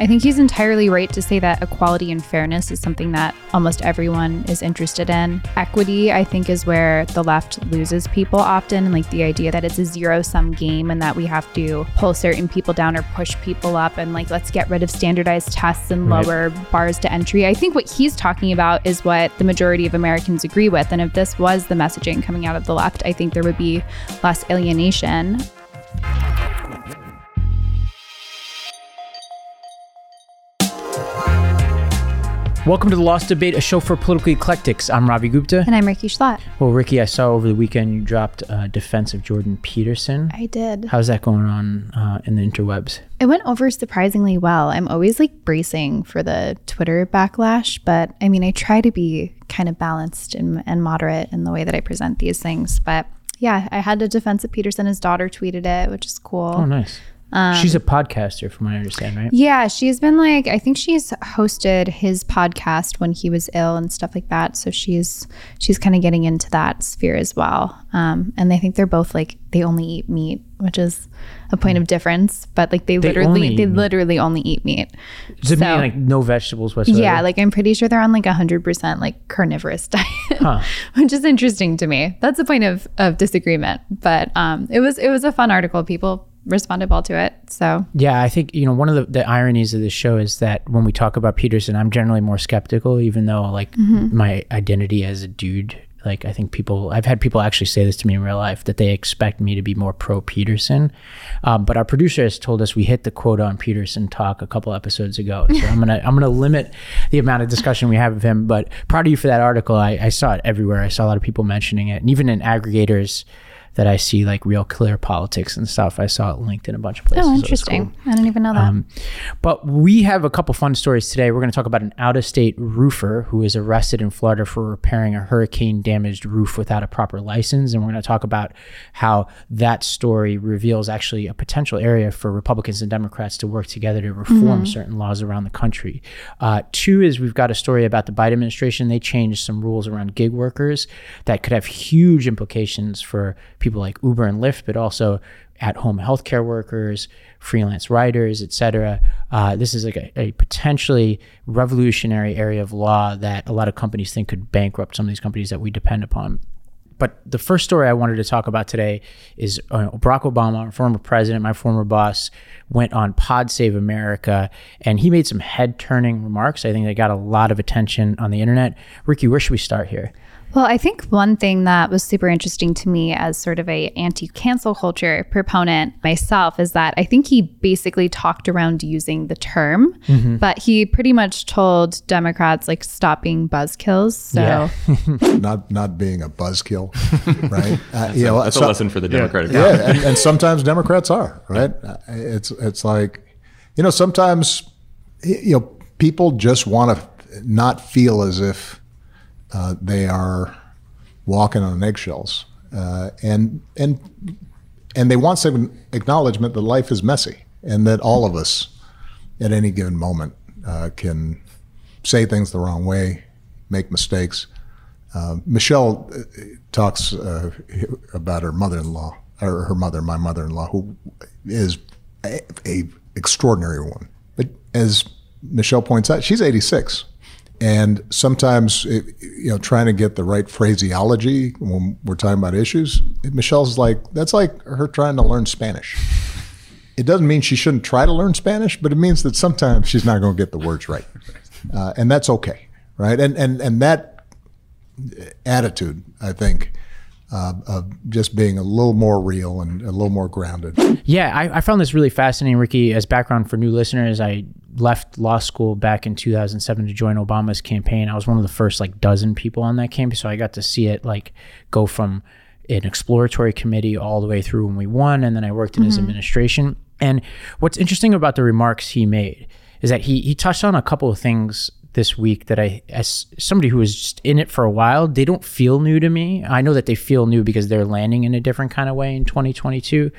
I think he's entirely right to say that equality and fairness is something that almost everyone is interested in. Equity, I think, is where the left loses people often, and like the idea that it's a zero sum game and that we have to pull certain people down or push people up and like let's get rid of standardized tests and Right. lower bars to entry. I think what he's talking about is what the majority of Americans agree with. And if this was the messaging coming out of the left, I think there would be less alienation. Welcome to the Lost Debate, a show for political eclectics. I'm Ravi Gupta. And I'm Rikki Schlott. Well, Rikki, I saw over the weekend you dropped a defense of Jordan Peterson. I did. How's that going on uh, in the interwebs? It went over surprisingly well. I'm always like bracing for the Twitter backlash, but I mean, I try to be kind of balanced and, and moderate in the way that I present these things. But yeah, I had a defense of Peterson. His daughter tweeted it, which is cool. Oh, nice. She's a podcaster, from what I understand, right? Yeah, she's been like, I think she's hosted his podcast when he was ill and stuff like that. So she's she's kind of getting into that sphere as well. Um, and I think they're both like they only eat meat, which is a point of difference. But like they, They literally only they eat meat. literally only eat meat. Does it So- mean like no vegetables whatsoever? Yeah, like I'm pretty sure they're on like a hundred percent like carnivorous diet, Huh. which is interesting to me. That's a point of of disagreement, but um, it was it was a fun article. People responded well to it, so Yeah, I think you know one of the, the ironies of this show is that when we talk about Peterson, I'm generally more skeptical, even though like my identity as a dude. Like I think people, I've had people actually say this to me in real life that they expect me to be more pro Peterson, um, but our producer has told us we hit the quota on Peterson talk a couple episodes ago. So I'm gonna I'm gonna limit the amount of discussion we have of him. But proud of you for that article. I, I saw it everywhere. I saw a lot of people mentioning it, and even in aggregators that I see like real clear politics and stuff. I saw it linked in a bunch of places. oh, so interesting. cool. I didn't even know that. Um, but we have a couple fun stories today. We're going to talk about an out of state roofer who is arrested in Florida for repairing a hurricane damaged roof without a proper license. And we're going to talk about how that story reveals actually a potential area for Republicans and Democrats to work together to reform certain laws around the country. Uh, two is we've got a story about the Biden administration. They changed some rules around gig workers that could have huge implications for people like Uber and Lyft, but also at home healthcare workers, freelance writers, et cetera. Uh, this is like a, a potentially revolutionary area of law that a lot of companies think could bankrupt some of these companies that we depend upon. But the first story I wanted to talk about today is uh, Barack Obama, our former president, my former boss, went on Pod Save America, and he made some head turning remarks. I think they got a lot of attention on the internet. Rikki, where should we start here? Well, I think one thing that was super interesting to me as sort of a anti-cancel culture proponent myself is that I think he basically talked around using the term, but he pretty much told Democrats like stop being buzzkills. So Yeah. not not being a buzzkill, right? Uh, you know, That's a lesson for the Democratic Yeah, Party. and, and sometimes Democrats are right. Uh, It's it's like, you know, sometimes you know people just want to not feel as if uh, they are walking on eggshells, uh, and and and they want some acknowledgement that life is messy and that all of us at any given moment uh, can say things the wrong way, make mistakes. Uh, Michelle uh, talks about her mother-in-law, or her mother, my mother-in-law, who is a, a extraordinary woman. But as Michelle points out, she's 86, and sometimes it, you know trying to get the right phraseology when we're talking about issues. Michelle's like that's like her trying to learn Spanish. It doesn't mean she shouldn't try to learn Spanish, but it means that sometimes she's not going to get the words right, uh, and that's okay, right? And and and that attitude, I think, uh, of just being a little more real and a little more grounded. Yeah, I, I found this really fascinating, Rikki. As background for new listeners, I left law school back in 2007 to join Obama's campaign. I was one of the first like dozen people on that campaign, so I got to see it like go from an exploratory committee all the way through when we won, and then I worked in his administration. And what's interesting about the remarks he made is that he he touched on a couple of things this week that I, as somebody who was just in it for a while, they don't feel new to me. I know that they feel new because they're landing in a different kind of way in 2022.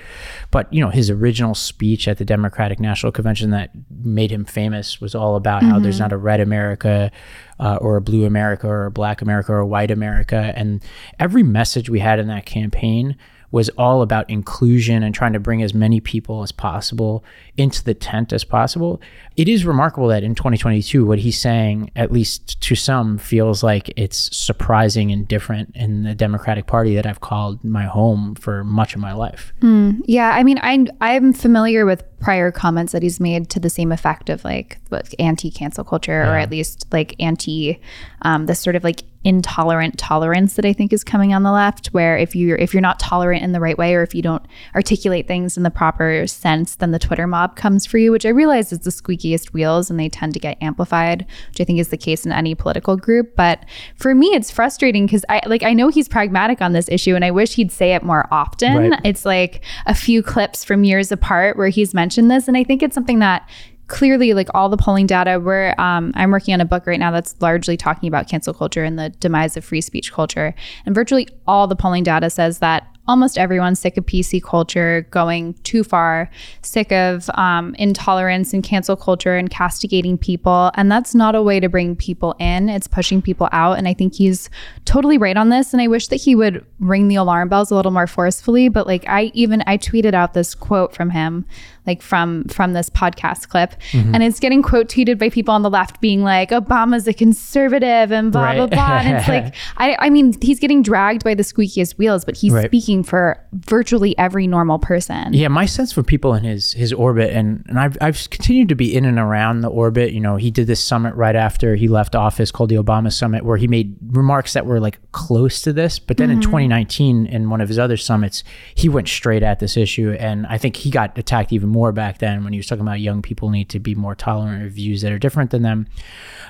But, you know, his original speech at the Democratic National Convention that made him famous was all about how there's not a red America uh, or a blue America or a black America or a white America. And every message we had in that campaign was all about inclusion and trying to bring as many people as possible into the tent as possible. It is remarkable that in 2022, what he's saying, at least to some, feels like it's surprising and different in the Democratic Party that I've called my home for much of my life. Mm, yeah, I mean, I I'm familiar with prior comments that he's made to the same effect of like anti-cancel culture, yeah. or at least like anti um, this sort of like intolerant tolerance that I think is coming on the left where if you're if you're not tolerant in the right way or if you don't articulate things in the proper sense then the Twitter mob comes for you which I realize is the squeakiest wheels and they tend to get amplified which I think is the case in any political group but for me it's frustrating cuz I like I know he's pragmatic on this issue and I wish he'd say it more often right. it's like a few clips from years apart where he's mentioned this and I think it's something that clearly like all the polling data we're um, i'm working on a book right now that's largely talking about cancel culture and the demise of free speech culture and virtually all the polling data says that almost everyone's sick of PC culture going too far, sick of um, intolerance and cancel culture and castigating people. And that's not a way to bring people in, it's pushing people out. And I think he's totally right on this. And I wish that he would ring the alarm bells a little more forcefully. But like, I even, I tweeted out this quote from him like from from this podcast clip mm-hmm. and it's getting quote tweeted by people on the left being like obama's a conservative and blah right. blah blah and it's like I, I mean he's getting dragged by the squeakiest wheels but he's right. speaking for virtually every normal person yeah my sense for people in his his orbit and and I've, I've continued to be in and around the orbit you know he did this summit right after he left office called the obama summit where he made remarks that were like close to this but then mm-hmm. in 2019 in one of his other summits he went straight at this issue and i think he got attacked even more more back then when he was talking about young people need to be more tolerant of views that are different than them.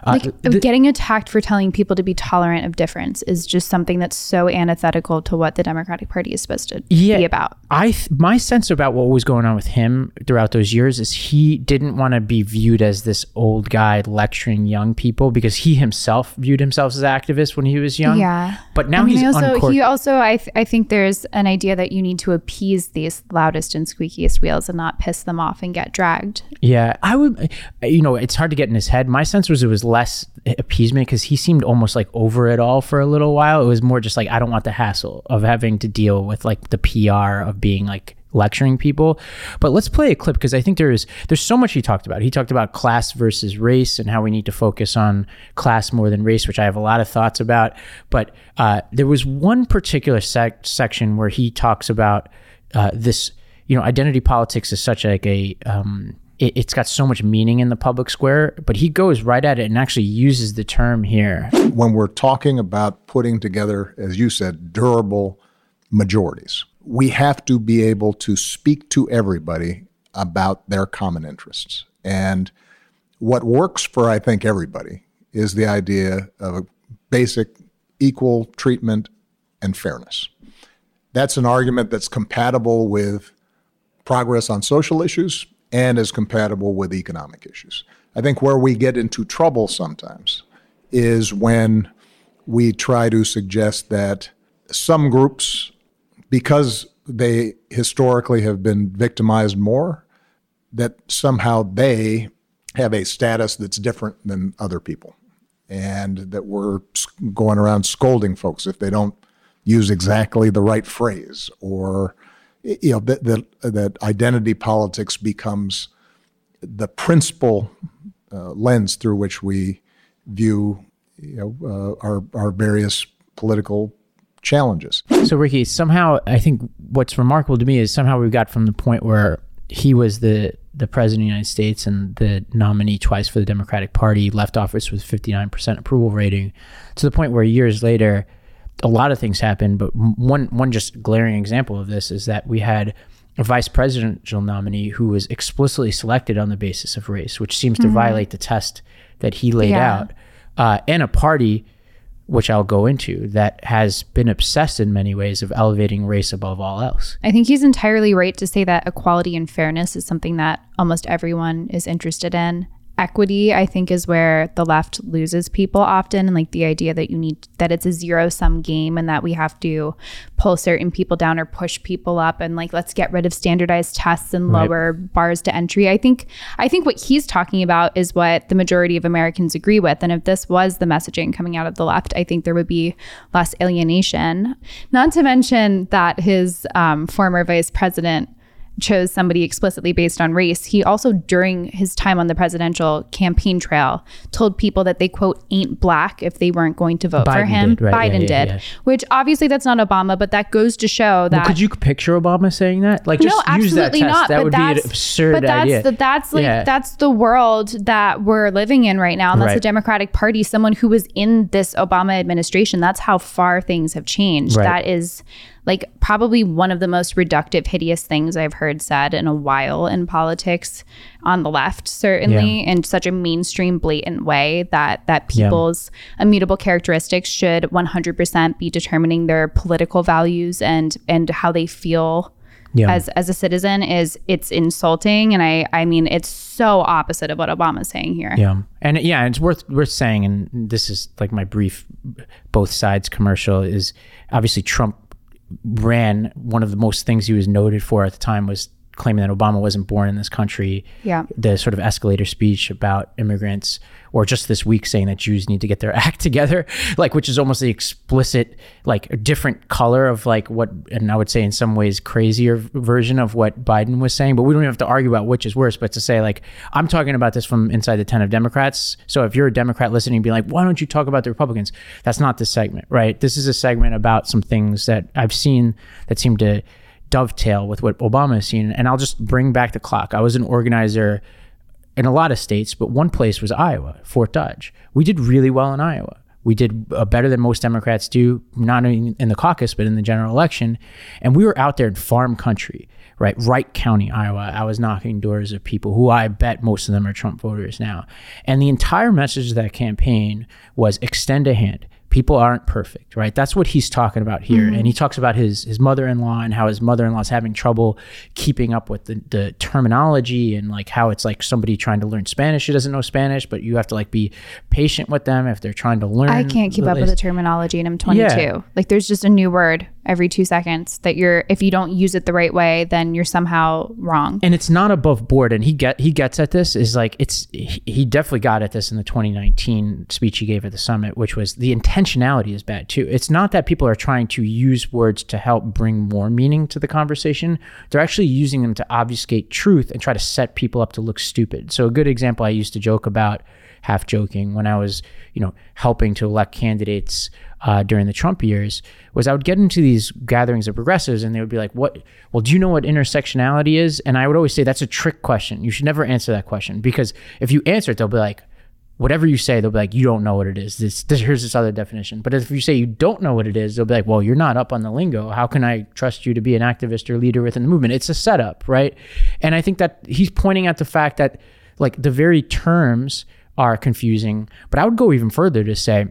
Uh, like th- getting attacked for telling people to be tolerant of difference is just something that's so antithetical to what the Democratic Party is supposed to yeah, be about. I th- my sense about what was going on with him throughout those years is he didn't want to be viewed as this old guy lecturing young people because he himself viewed himself as an activist when he was young. Yeah, but now and he's he also he also I th- I think there's an idea that you need to appease these loudest and squeakiest wheels and not piss piss them off and get dragged. Yeah, I would. You know, it's hard to get in his head. My sense was it was less appeasement because he seemed almost like over it all for a little while. It was more just like I don't want the hassle of having to deal with like the PR of being like lecturing people. But let's play a clip because I think there's there's so much he talked about. He talked about class versus race and how we need to focus on class more than race, which I have a lot of thoughts about. But uh, there was one particular sec- section where he talks about uh, this you know, identity politics is such like a um, it, has got so much meaning in the public square, but he goes right at it and actually uses the term here. When we're talking about putting together, as you said, durable majorities, we have to be able to speak to everybody about their common interests. And what works for, I think, everybody is the idea of a basic equal treatment and fairness. That's an argument that's compatible with progress on social issues and is compatible with economic issues. I think where we get into trouble sometimes is when we try to suggest that some groups, because they historically have been victimized more, that somehow they have a status that's different than other people. And that we're going around scolding folks if they don't use exactly the right phrase or you know that that, that identity politics becomes the principal uh, lens through which we view you know uh, our our various political challenges. So Rikki, somehow I think what's remarkable to me is somehow we got from the point where he was the the president of the United States and the nominee twice for the Democratic Party, left office with 59% approval rating, to the point where years later a lot of things happened, but one one just glaring example of this is that we had a vice presidential nominee who was explicitly selected on the basis of race, which seems to mm-hmm. violate the test that he laid yeah. out, uh, and a party, which I'll go into, that has been obsessed in many ways of elevating race above all else. I think he's entirely right to say that equality and fairness is something that almost everyone is interested in equity i think is where the left loses people often and like the idea that you need that it's a zero sum game and that we have to pull certain people down or push people up and like let's get rid of standardized tests and Right. lower bars to entry i think i think what he's talking about is what the majority of americans agree with and if this was the messaging coming out of the left i think there would be less alienation not to mention that his um, former vice president chose somebody explicitly based on race. He also, during his time on the presidential campaign trail, told people that they, quote, ain't black if they weren't going to vote for him. did, right. Biden yeah, did, yeah. which obviously that's not Obama, but that goes to show that. Well, could you picture Obama saying that? Like, just no, use that absolutely test. not. That would be an absurd but that's idea. The, that's like Yeah. that's the world that we're living in right now, and that's the Democratic Party. Someone who was in this Obama administration. That's how far things have changed. Right. That is like probably one of the most reductive, hideous things I've heard said in a while in politics on the left, certainly in such a mainstream, blatant way that that Yeah. people's immutable characteristics should 100% be determining their political values and and how they feel Yeah. as as a citizen is it's insulting and I I mean it's so opposite of what Obama's saying here. Yeah, and yeah, it's worth worth saying, and this is like my brief both sides commercial is obviously Trump ran one of the most things he was noted for at the time was claiming that Obama wasn't born in this country. Yeah. The sort of escalator speech about immigrants, or just this week saying that Jews need to get their act together, like which is almost the explicit, like a different color of like what, and I would say in some ways crazier version of what Biden was saying. But we don't even have to argue about which is worse. But to say like I'm talking about this from inside the tent of Democrats. So if you're a Democrat listening, be like, why don't you talk about the Republicans? That's not this segment, right? This is a segment about some things that I've seen that seem to dovetail with what Obama has seen. And I'll just bring back the clock. I was an organizer in a lot of states, but one place was Iowa, Fort Dodge. We did really well in Iowa. We did uh, better than most Democrats do, not in the caucus, but in the general election. And we were out there in farm country, right? Wright County, Iowa. I was knocking doors of people who I bet most of them are Trump voters now. And the entire message of that campaign was extend a hand people aren't perfect, right? That's what he's talking about here. And mm-hmm. he talks about his his mother-in-law and how his mother-in-law is having trouble keeping up with the, the terminology and like how it's like somebody trying to learn Spanish who doesn't know Spanish, but you have to like be patient with them if they're trying to learn. I can't keep up with the terminology and I'm 22. Yeah. Like there's just a new word every 2 seconds that you're if you don't use it the right way then you're somehow wrong. and it's not above board. And he get he gets at this is like it's he definitely got at this in the 2019 speech he gave at the summit which was the intentionality is bad too. It's not that people are trying to use words to help bring more meaning to the conversation. They're actually using them to obfuscate truth and try to set people up to look stupid. So a good example i used to joke about half joking when i was you know helping to elect candidates uh, during the Trump years was I would get into these gatherings of progressives and they would be like, "What? Well, do you know what intersectionality is?" And I would always say that's a trick question. You should never answer that question because if you answer it, they'll be like, "Whatever you say," they'll be like, "You don't know what it is. This, this here's this other definition." But if you say you don't know what it is, they'll be like, "Well, you're not up on the lingo. How can I trust you to be an activist or leader within the movement?" It's a setup, right? And I think that he's pointing out the fact that like the very terms are confusing. But I would go even further to say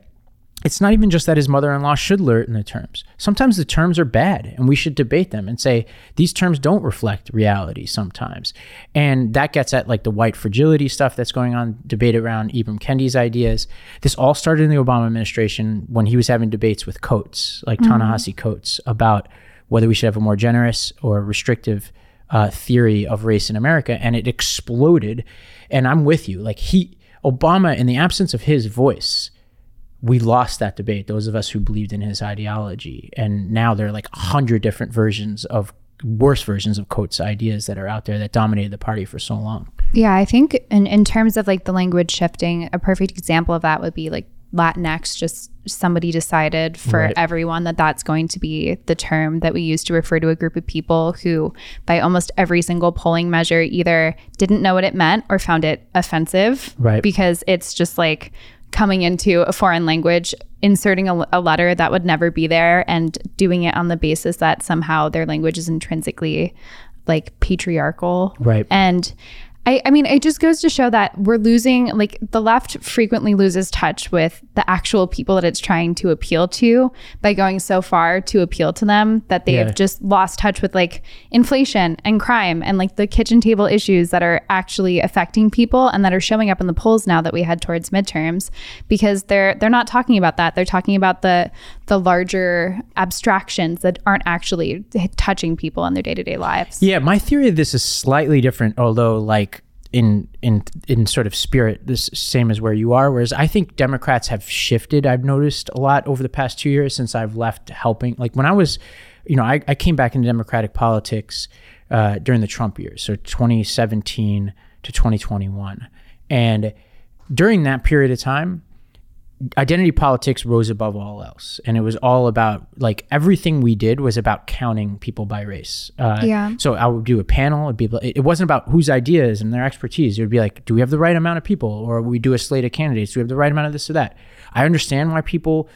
it's not even just that his mother-in-law should learn the terms. Sometimes the terms are bad and we should debate them and say these terms don't reflect reality sometimes. And that gets at like the white fragility stuff that's going on, debate around Ibram Kendi's ideas. This all started in the Obama administration when he was having debates with Coates, like Ta-Nehisi Coates, about whether we should have a more generous or restrictive uh, theory of race in America. And it exploded. And I'm with you. Like he, Obama, in the absence of his voice, we lost that debate those of us who believed in his ideology. And now there are like a hundred different versions of worse versions of Coates' ideas that are out there that dominated the party for so long. Yeah, I think in, in terms of like the language shifting, a perfect example of that would be like Latinx. Just somebody decided for Right. everyone that that's going to be the term that we use to refer to a group of people who, by almost every single polling measure, either didn't know what it meant or found it offensive. Right. Because it's just like coming into a foreign language, inserting a, a letter that would never be there, and doing it on the basis that somehow their language is intrinsically like patriarchal. Right. And I, I mean, it just goes to show that we're losing, like, the left frequently loses touch with the actual people that it's trying to appeal to by going so far to appeal to them that they've just lost touch with, like, inflation and crime and, like, the kitchen table issues that are actually affecting people and that are showing up in the polls now that we head towards midterms because they're they're not talking about that. They're talking about the the larger abstractions that aren't actually touching people in their day to day lives. Yeah, my theory of this is slightly different, although like in in in sort of spirit, this same as where you are. Whereas I think Democrats have shifted. I've noticed a lot over the past two years since I've left helping. Like when I was, you know, I, I came back into Democratic politics uh, during the Trump years, so 2017 to 2021, and during that period of time, identity politics rose above all else. And it was all about like everything we did was about counting people by race. Uh, Yeah. so i would do a panel it'd be it it wasn't about whose ideas and their expertise. It would be like do we have the right amount of people? Or we do a slate of candidates. Do we have the right amount of this or that? I understand why people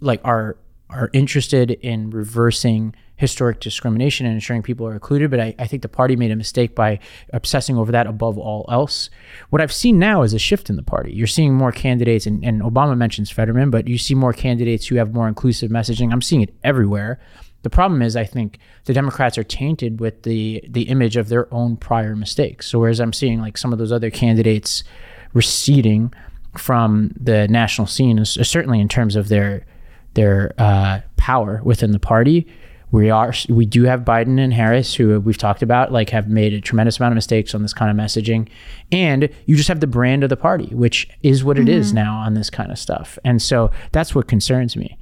like are are interested in reversing historic discrimination and ensuring people are included but I, I think the party made a mistake by obsessing over that above all else. What i've seen now is a shift in the party. You're seeing more candidates and, and obama mentions fetterman but you see more candidates who have more inclusive messaging. I'm seeing it everywhere. The problem is i think the democrats are tainted with the the image of their own prior mistakes. So whereas i'm seeing like some of those other candidates receding from the national scene certainly in terms of their their uh, power within the party. We are we do have Biden and Harris who we've talked about like have made a tremendous amount of mistakes on this kind of messaging, and you just have the brand of the party, which is what it is mm-hmm. now on this kind of stuff, and so that's what concerns me.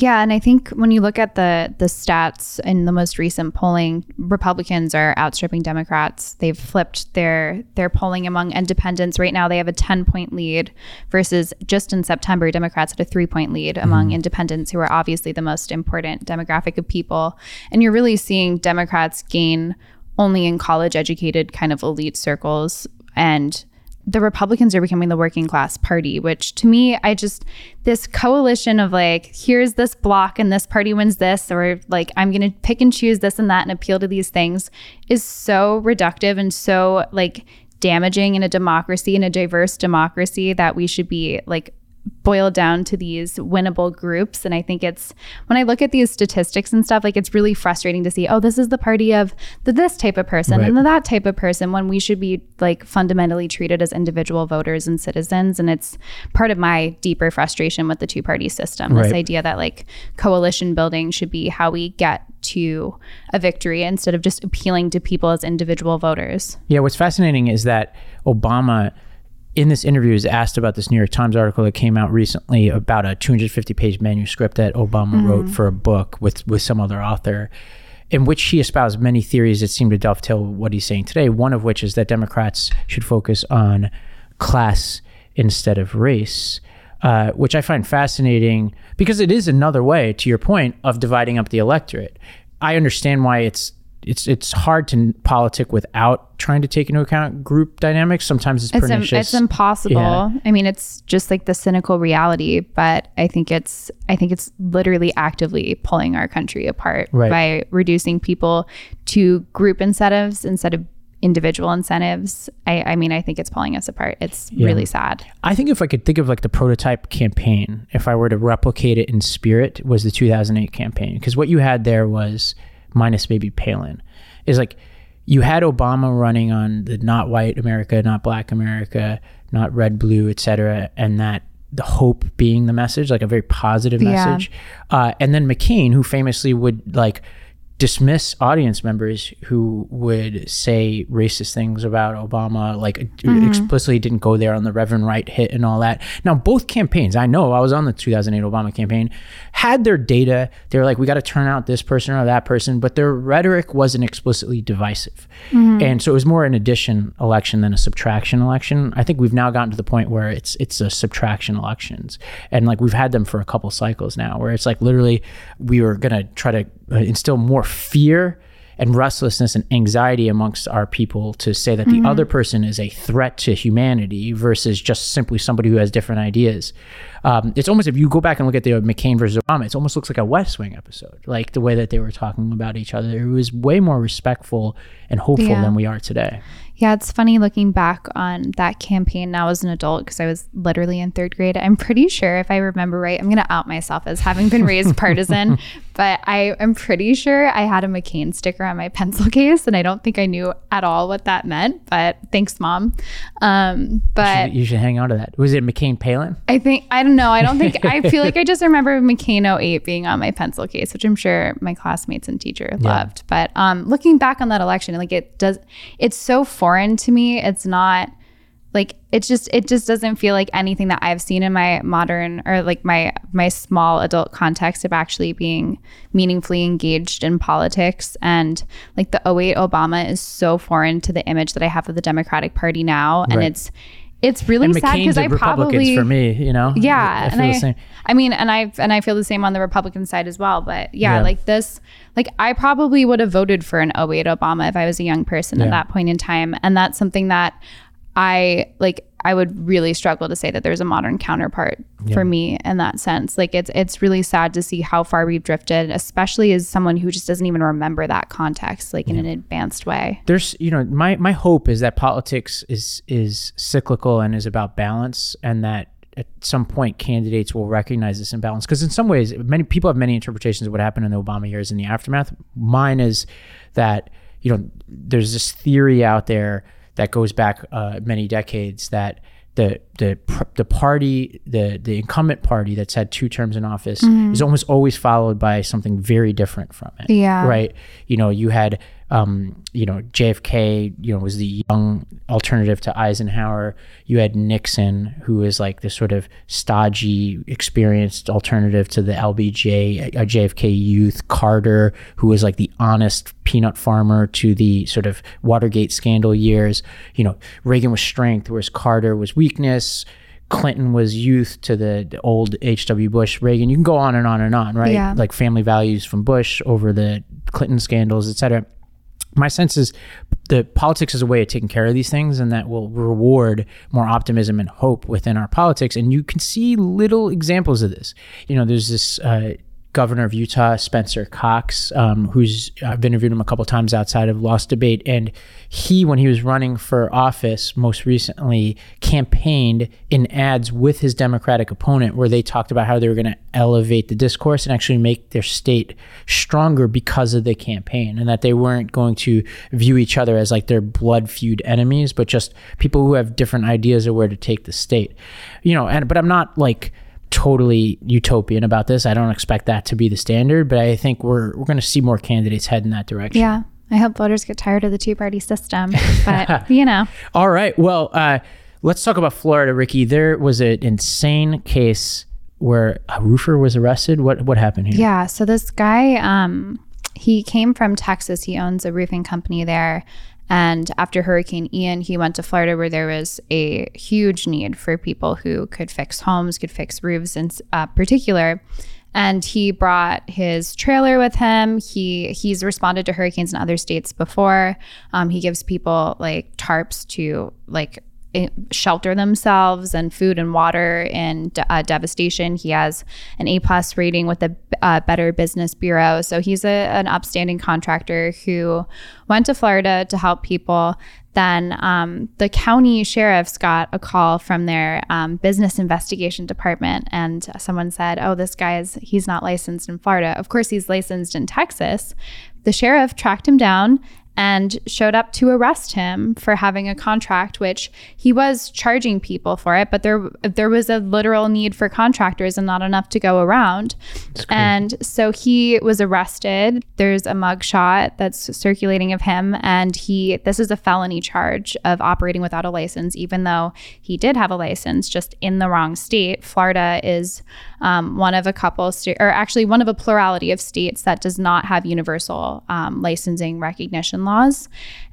Yeah, and I think when you look at the the stats in the most recent polling, Republicans are outstripping Democrats. They've flipped their their polling among independents. Right now, they have a ten point lead versus just in September, Democrats had a three point lead among mm-hmm. independents, who are obviously the most important demographic of people. And you're really seeing Democrats gain only in college educated kind of elite circles and the Republicans are becoming the working class party, which to me, I just, this coalition of like, here's this block and this party wins this, or like, I'm going to pick and choose this and that and appeal to these things is so reductive and so like damaging in a democracy, in a diverse democracy, that we should be like boiled down to these winnable groups. And I think it's when I look at these statistics and stuff, like it's really frustrating to see, oh, this is the party of the this type of person Right. and the that type of person when we should be like fundamentally treated as individual voters and citizens. And it's part of my deeper frustration with the two party system. This idea that like coalition building should be how we get to a victory instead of just appealing to people as individual voters. Yeah, what's fascinating is that Obama, in this interview, is asked about this New York Times article that came out recently about a 250 page manuscript that Obama wrote for a book with, with some other author, in which he espoused many theories that seem to dovetail with what he's saying today. One of which is that Democrats should focus on class instead of race. Uh, which I find fascinating because it is another way, to your point, of dividing up the electorate. I understand why it's it's it's hard to politic without trying to take into account group dynamics. Sometimes it's It's, im- it's impossible. Yeah. I mean, it's just like the cynical reality, but I think it's I think it's literally actively pulling our country apart Right. by reducing people to group incentives instead of individual incentives. I, I mean, I think it's pulling us apart. It's really sad. I think if I could think of like the prototype campaign, if I were to replicate it in spirit, was the 2008 campaign. Because what you had there was, minus maybe Palin, is like you had Obama running on the not white America, not black America, not red, blue, et cetera, and that the hope being the message, like a very positive Yeah. message. Uh, and then McCain, who famously would like dismiss audience members who would say racist things about Obama, like explicitly didn't go there on the Reverend Wright hit and all that. Now, both campaigns, I know I was on the 2008 Obama campaign, had their data. They were like, we got to turn out this person or that person, but their rhetoric wasn't explicitly divisive. And so it was more an addition election than a subtraction election. I think we've now gotten to the point where it's it's a subtraction elections, and like we've had them for a couple cycles now, where it's like literally we were gonna try to uh, instill more fear and restlessness and anxiety amongst our people to say that the other person is a threat to humanity versus just simply somebody who has different ideas. Um, it's almost if you go back and look at the McCain versus Obama, it almost looks like a West Wing episode, like the way that they were talking about each other. It was way more respectful and hopeful Yeah. than we are today. Yeah, it's funny looking back on that campaign now as an adult because I was literally in third grade. I'm pretty sure, if I remember right, I'm going to out myself as having been raised partisan, but I am pretty sure I had a McCain sticker on my pencil case, and I don't think I knew at all what that meant. But thanks, mom. Um, but you should, you should hang on to that. Was it McCain Palin? I think I don't know. I don't think I feel like I just remember McCain 08 being on my pencil case, which I'm sure my classmates and teacher loved. But um, looking back on that election, like it does, it's so foreign to me. It's not like it's just it just doesn't feel like anything that I've seen in my modern or like my my small adult context of actually being meaningfully engaged in politics and like the 08 Obama is so foreign to the image that I have of the Democratic Party now and Right. it's it's really And sad because I Republicans probably for me, you know. yeah, I, I and I, same. I mean, and I and I feel the same on the Republican side as well. But yeah, Yeah. like this, like I probably would have voted for an 08 Obama if I was a young person Yeah. at that point in time, and that's something that I like. I would really struggle to say that there's a modern counterpart for me in that sense. Like it's it's really sad to see how far we've drifted, especially as someone who just doesn't even remember that context, like in an advanced way. there's you know my my hope is that politics is is cyclical and is about balance and that at some point candidates will recognize this imbalance because in some ways many people have many interpretations of what happened in the obama years in the aftermath mine is that you know there's this theory out there that goes back uh, many decades that the the the party the the incumbent party that's had two terms in office is almost always followed by something very different from it Yeah. right you know you had um, you know JFK you know was the young alternative to Eisenhower you had Nixon who was like this sort of stodgy experienced alternative to the LBJ uh, JFK youth Carter who was like the honest peanut farmer to the sort of Watergate scandal years you know Reagan was strength whereas Carter was weakness Clinton was youth to the, the old H.W. Bush, Reagan. You can go on and on and on, right? Yeah. Like family values from Bush over the Clinton scandals, et cetera. My sense is the politics is a way of taking care of these things, and that will reward more optimism and hope within our politics. And you can see little examples of this. You know, there's this uh, governor of Utah, Spencer Cox, um, who's I've interviewed him a couple times outside of Lost Debate, and he, when he was running for office most recently, campaigned in ads with his Democratic opponent, where they talked about how they were going to elevate the discourse and actually make their state stronger because of the campaign, and that they weren't going to view each other as like their blood feud enemies, but just people who have different ideas of where to take the state. You know, and but I'm not like totally utopian about this. I don't expect that to be the standard, but I think we're we're going to see more candidates head in that direction. Yeah. I hope voters get tired of the two party system, but you know, All right. Well, uh, let's talk about Florida, Rikki. There was an insane case where a roofer was arrested. What what happened here? Yeah. So this guy, um, he came from Texas. He owns a roofing company there. And after Hurricane Ian, he went to Florida where there was a huge need for people who could fix homes, could fix roofs in uh, particular. And he brought his trailer with him. He he's responded to hurricanes in other states before. Um, he gives people like tarps to like shelter themselves and food and water in uh, devastation. He has an A plus rating with the uh, Better Business Bureau. So he's a, an upstanding contractor who went to Florida to help people. Then um, the county sheriffs got a call from their um, business investigation department, and someone said, "Oh, this guy is he's not licensed in Florida. Of course, he's licensed in Texas." The sheriff tracked him down and showed up to arrest him for having a contract which he was charging people for it but there there was a literal need for contractors and not enough to go around. And so he was arrested. There's a mugshot that's circulating of him and he this is a felony charge of operating without a license even though he did have a license just in the wrong state. Florida is um, one of a couple or actually one of a plurality of states that does not have universal um, licensing recognition laws.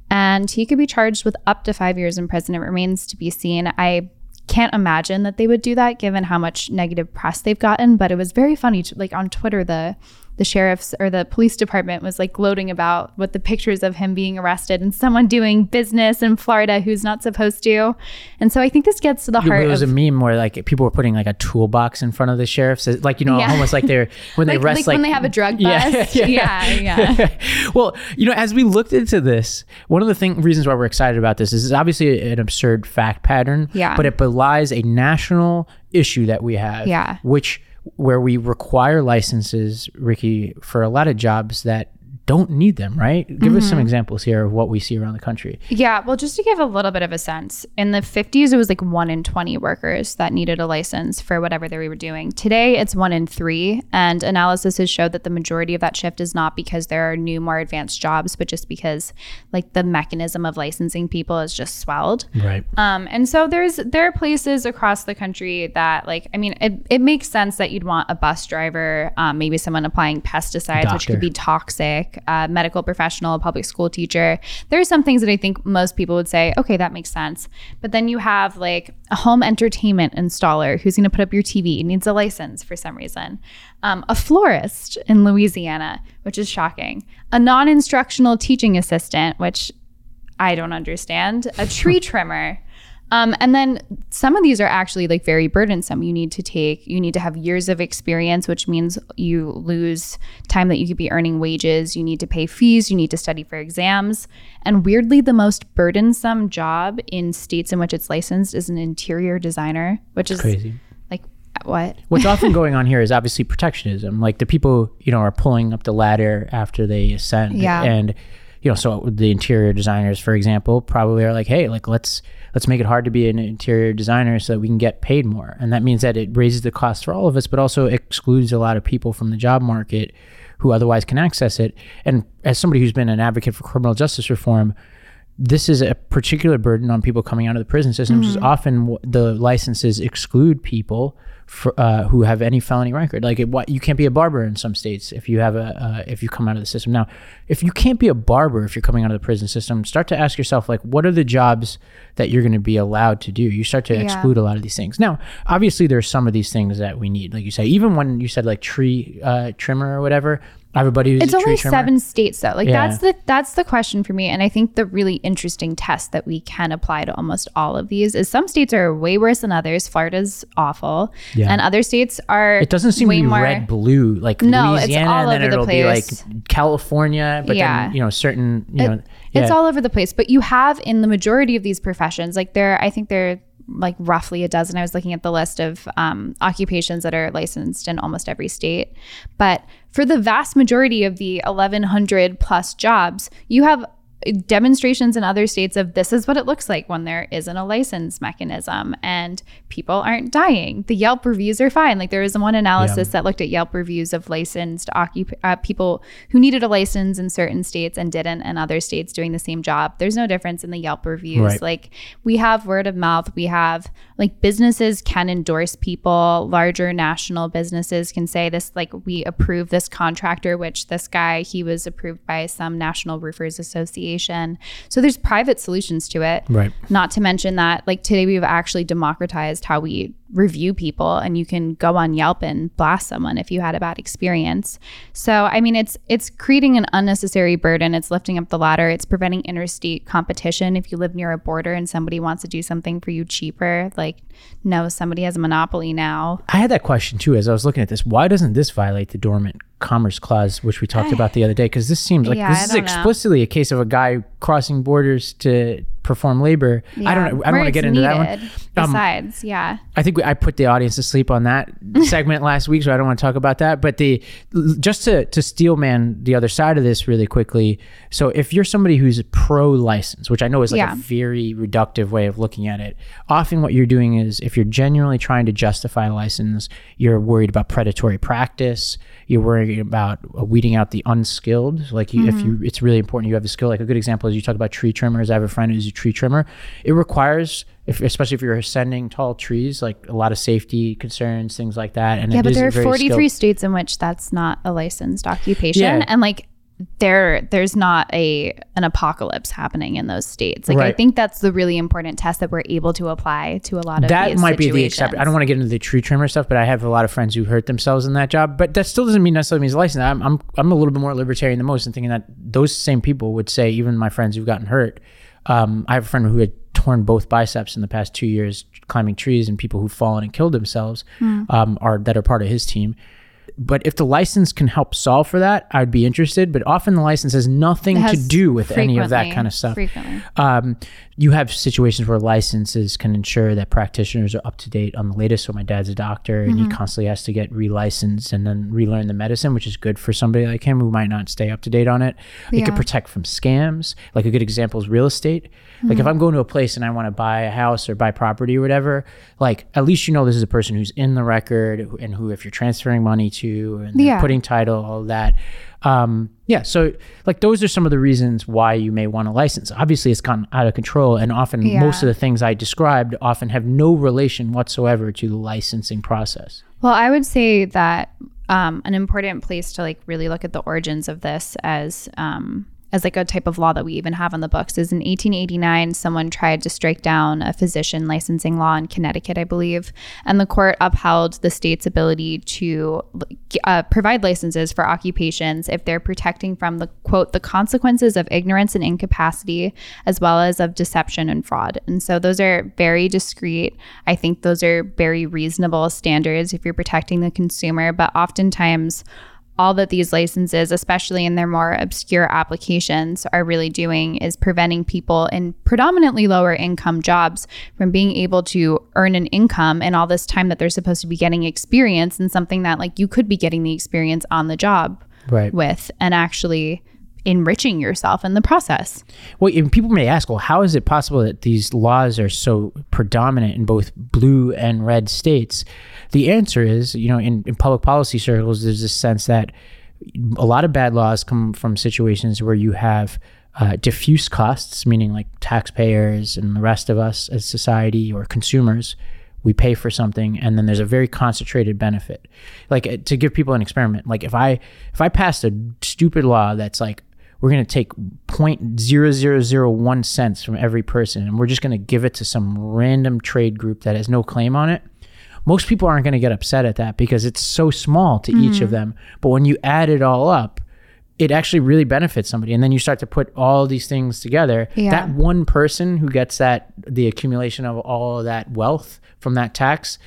And he could be charged with up to five years in prison. It remains to be seen. I can't imagine that they would do that given how much negative press they've gotten but it was very funny to, like on twitter the the sheriff's or the police department was like gloating about what the pictures of him being arrested and someone doing business in Florida who's not supposed to. And so I think this gets to the heart of it. Was of a meme where like people were putting like a toolbox in front of the sheriffs, like you know, Yeah. almost like they're when they arrest like when they have a drug bust. Yeah, yeah, yeah. well, you know, as we looked into this, one of the thing reasons why we're excited about this is it's obviously an absurd fact pattern. Yeah. But it belies a national issue that we have. Yeah. Which where we require licenses, Rikki, for a lot of jobs that don't need them, right? Give us Mm-hmm. some examples here of what we see around the country. Yeah, well, just to give a little bit of a sense, in the 50s, it was like one in 20 workers that needed a license for whatever they were doing. Today, it's one in three. And analysis has showed that the majority of that shift is not because there are new, more advanced jobs, but just because like the mechanism of licensing people is just swelled. Right. Um, and so there's there are places across the country that like I mean it, it makes sense that you'd want a bus driver, um, maybe someone applying pesticides, which could be toxic, a medical professional, a public school teacher. There are some things that I think most people would say, okay, that makes sense. But then you have like a home entertainment installer who's going to put up your TV, needs a license for some reason. Um, a florist in Louisiana, which is shocking. A non-instructional teaching assistant, which I don't understand. A tree trimmer. Um, and then some of these are actually like very burdensome. You need to take, you need to have years of experience, which means you lose time that you could be earning wages. You need to pay fees. You need to study for exams. And weirdly, the most burdensome job in states in which it's licensed is an interior designer, which is Crazy. like what? What's often going on here is obviously protectionism. Like the people, you know, are pulling up the ladder after they ascend. Yeah. And, you know, so the interior designers, for example, probably are like, hey, like let's let's make it hard to be an interior designer so that we can get paid more. And that means that it raises the cost for all of us, but also excludes a lot of people from the job market who otherwise can access it. And as somebody who's been an advocate for criminal justice reform, this is a particular burden on people coming out of the prison system, which is mm-hmm. often the licenses exclude people for, uh, who have any felony record. Like it, what, you can't be a barber in some states if you have a uh, if you come out of the system. Now, if you can't be a barber if you're coming out of the prison system, start to ask yourself like, what are the jobs that you're going to be allowed to do? You start to Yeah. exclude a lot of these things. Now, obviously, there's some of these things that we need, like you say. Even when you said like tree uh, trimmer or whatever, I have a buddy who's it's only trimmer. seven states though like Yeah. that's the that's the question for me and i think the really interesting test that we can apply to almost all of these is some states are way worse than others florida's awful Yeah. and other states are It doesn't seem way to be more red blue like No, it's Louisiana, all and then over the it'll be like. California, but Yeah. then you know certain you know it's all over the place but you have in the majority of these professions like there i think there like roughly a dozen. I was looking at the list of um, occupations that are licensed in almost every state. But for the vast majority of the 1100 plus jobs you have demonstrations in other states of this is what it looks like when there isn't a license mechanism and people aren't dying. The Yelp reviews are fine. Like there was one analysis that looked at Yelp reviews of licensed occup- uh, people who needed a license in certain states and didn't, and other states doing the same job. There's no difference in the Yelp reviews. Right. Like we have word of mouth. We have like businesses can endorse people. Larger national businesses can say this. Like we approve this contractor, which this guy he was approved by some National Roofers Association. So there's private solutions to it. Right. Not to mention that, like today, we've actually democratized how we review people, and you can go on Yelp and blast someone if you had a bad experience. So, I mean, it's it's creating an unnecessary burden. It's lifting up the ladder. It's preventing interstate competition. If you live near a border and somebody wants to do something for you cheaper, like no, somebody has a monopoly now. I had that question too as I was looking at this. Why doesn't this violate the dormant commerce clause, which we talked about the other day? Because this seems like Yeah, this is don't know. explicitly a case of a guy crossing borders to perform labor. I don't know. I don't want to get into that one. Um, Besides, yeah. I think we, I put the audience to sleep on that segment last week, so I don't want to talk about that. But the just to to steel man the other side of this really quickly. So if you're somebody who's pro license, which I know is like Yeah. a very reductive way of looking at it, often what you're doing is if you're genuinely trying to justify a license, you're worried about predatory practice. You're worried about uh, weeding out the unskilled. Like you, if you, it's really important you have a skill. Like a good example is you talk about tree trimmers. I have a friend who's tree trimmer. It requires if, especially if you're ascending tall trees, like a lot of safety concerns, things like that. And Yeah, but there are 43 skilled. states in which that's not a licensed occupation. Yeah. And like there there's not a an apocalypse happening in those states. Like I think that's the really important test that we're able to apply to a lot of that might be the exception. I don't want to get into the tree trimmer stuff, but I have a lot of friends who hurt themselves in that job. But that still doesn't mean necessarily means license. I'm, I'm I'm a little bit more libertarian than most, and thinking that those same people would say, even my friends who've gotten hurt. Um, I have a friend who had torn both biceps in the past two years climbing trees, and people who've fallen and killed themselves Hmm. um, are that are part of his team. But if the license can help solve for that, I'd be interested. But often the license has nothing It to do with any of that kind of stuff Frequently. um, you have situations where licenses can ensure that practitioners are up to date on the latest. So my dad's a doctor, and Mm-hmm. he constantly has to get relicensed and then relearn the medicine, which is good for somebody like him who might not stay up to date on it. It could protect from scams. Like a good example is real estate. Like Mm-hmm. if I'm going to a place and I want to buy a house or buy property or whatever, like at least you know this is a person who's in the record and who, if you're transferring money to and Yeah. putting title, all that. Um, yeah, so like those are some of the reasons why you may want a license. Obviously, it's gotten out of control, and often Yeah. most of the things I described often have no relation whatsoever to the licensing process. Well, I would say that um, an important place to like really look at the origins of this as um, as like a type of law that we even have on the books is in 1889 someone tried to strike down a physician licensing law in Connecticut I believe and the court upheld the state's ability to uh, provide licenses for occupations if they're protecting from the quote the consequences of ignorance and incapacity as well as of deception and fraud. And so those are very discreet. I think those are very reasonable standards if you're protecting the consumer but oftentimes all that these licenses, especially in their more obscure applications, are really doing is preventing people in predominantly lower income jobs from being able to earn an income and all this time that they're supposed to be getting experience in something that like you could be getting the experience on the job Right. with and actually enriching yourself in the process. Well, people may ask, well, how is it possible that these laws are so predominant in both blue and red states? The answer is, you know, in, in public policy circles, there's this sense that a lot of bad laws come from situations where you have uh, diffuse costs, meaning like taxpayers and the rest of us as society or consumers. We pay for something, and then there's a very concentrated benefit. Like uh, to give people an experiment. Like if I if I passed a stupid law that's like we're going to take 0.0001 cents from every person and we're just going to give it to some random trade group that has no claim on it. Most people aren't going to get upset at that because it's so small to each of mm. them but when you add it all up it actually really benefits somebody and then you start to put all these things together. Yeah. that one person who gets that the accumulation of all of that wealth from that tax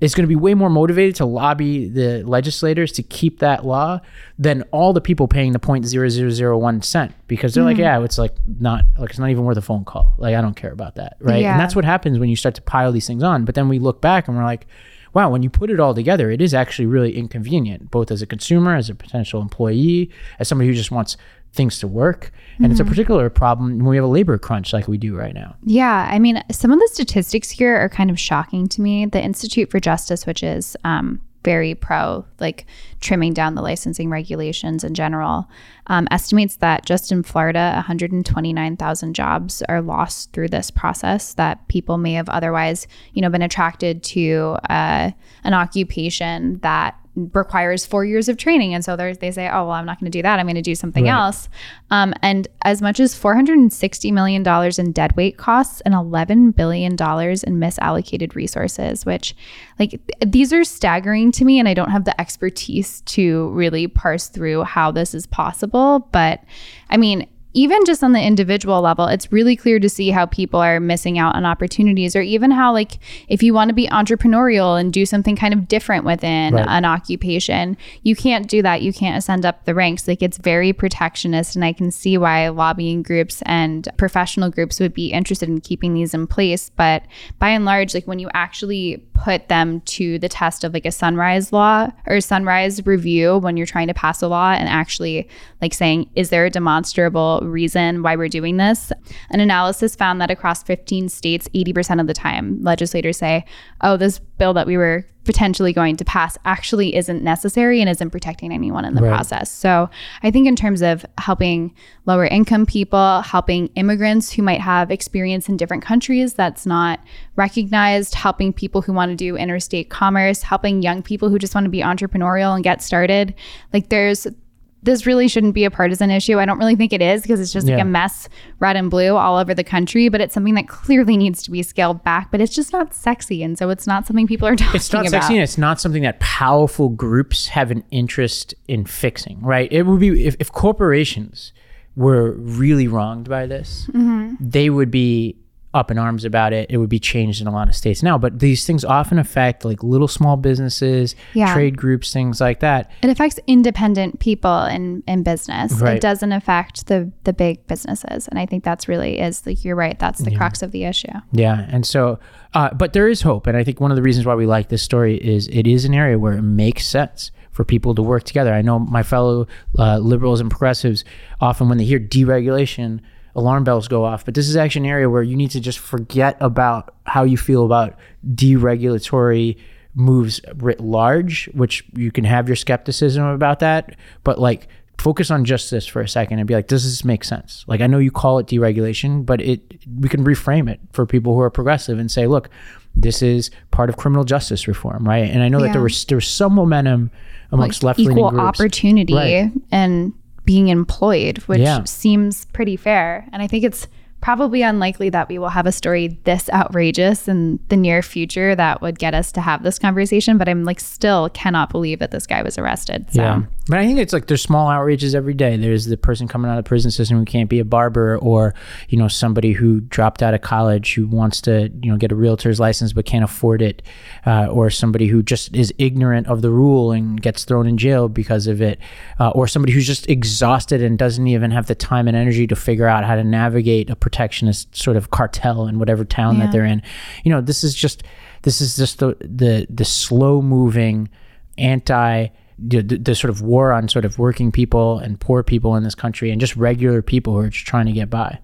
is going to be way more motivated to lobby the legislators to keep that law than all the people paying the 0.0001 cent because they're like mm. yeah it's like not like it's not even worth a phone call. Like i don't care about that right? Yeah. and that's what happens when you start to pile these things on. But then we look back and we're like wow when you put it all together it is actually really inconvenient both as a consumer as a potential employee as somebody who just wants things to work and it's a particular problem when we have a labor crunch like we do right now Yeah, I mean, some of the statistics here are kind of shocking to me. The Institute for Justice, which is um, very pro like trimming down the licensing regulations in general, um, estimates that just in Florida, 129,000 jobs are lost through this process. That people may have otherwise, you know, been attracted to uh, an occupation that requires four years of training. And so they say oh well i'm not going to do that. I'm going to do something Right. else. Um, and as much as $460 million in deadweight costs and $11 billion in misallocated resources which like th- these are staggering to me and i don't have the expertise to really parse through how this is possible. But i mean even just on the individual level, it's really clear to see how people are missing out on opportunities, or even how, like, if you want to be entrepreneurial and do something kind of different within Right. an occupation, you can't do that. You can't ascend up the ranks. Like, it's very protectionist. And I can see why lobbying groups and professional groups would be interested in keeping these in place. But by and large, like, when you actually put them to the test of like a sunrise law or sunrise review when you're trying to pass a law and actually like saying is there a demonstrable reason why we're doing this an analysis found that across 15 states 80% of the time legislators say oh this bill that we were potentially going to pass actually isn't necessary and isn't protecting anyone in the Right. process so i think in terms of helping lower income people helping immigrants who might have experience in different countries that's not recognized helping people who want to do interstate commerce helping young people who just want to be entrepreneurial and get started like there's this really shouldn't be a partisan issue. I don't really think it is because it's just like a mess, red and blue all over the country. But it's something that clearly needs to be scaled back. But it's just not sexy, and so it's not something people are talking it's not about. sexy and it's not something that powerful groups have an interest in fixing right it would be if, if corporations were really wronged by this Mm-hmm. they would be up in arms about it it would be changed in a lot of states now but these things often affect like little small businesses Yeah. trade groups things like that It affects independent people in, in business. Right. It doesn't affect the the big businesses, and I think that's really is like you're right. That's the crux of the issue. Yeah, and so, uh, but there is hope, and I think one of the reasons why we like this story is it is an area where it makes sense for people to work together. I know my fellow uh, liberals and progressives often, when they hear deregulation, alarm bells go off. But this is actually an area where you need to just forget about how you feel about deregulatory moves writ large, which you can have your skepticism about that, but like focus on just this for a second and be like, does this make sense? Like, I know you call it deregulation, but it we can reframe it for people who are progressive and say, look, this is part of criminal justice reform, right? And I know that there was there was some momentum amongst left leaning groups, equal opportunity Right. and being employed, which Yeah. seems pretty fair. And I think it's probably unlikely that we will have a story this outrageous in the near future that would get us to have this conversation. But I'm like, still cannot believe that this guy was arrested. So. Yeah. But I think it's like there's small outrages every day. There's the person coming out of the prison system who can't be a barber or, you know, somebody who dropped out of college who wants to, you know, get a realtor's license but can't afford it. Uh, or somebody who just is ignorant of the rule and gets thrown in jail because of it. Uh, or somebody who's just exhausted and doesn't even have the time and energy to figure out how to navigate a protectionist sort of cartel in whatever town Yeah. that they're in. You know, this is just this is just the the the slow moving anti the, the, sort of war on sort of working people and poor people in this country and just regular people who are just trying to get by.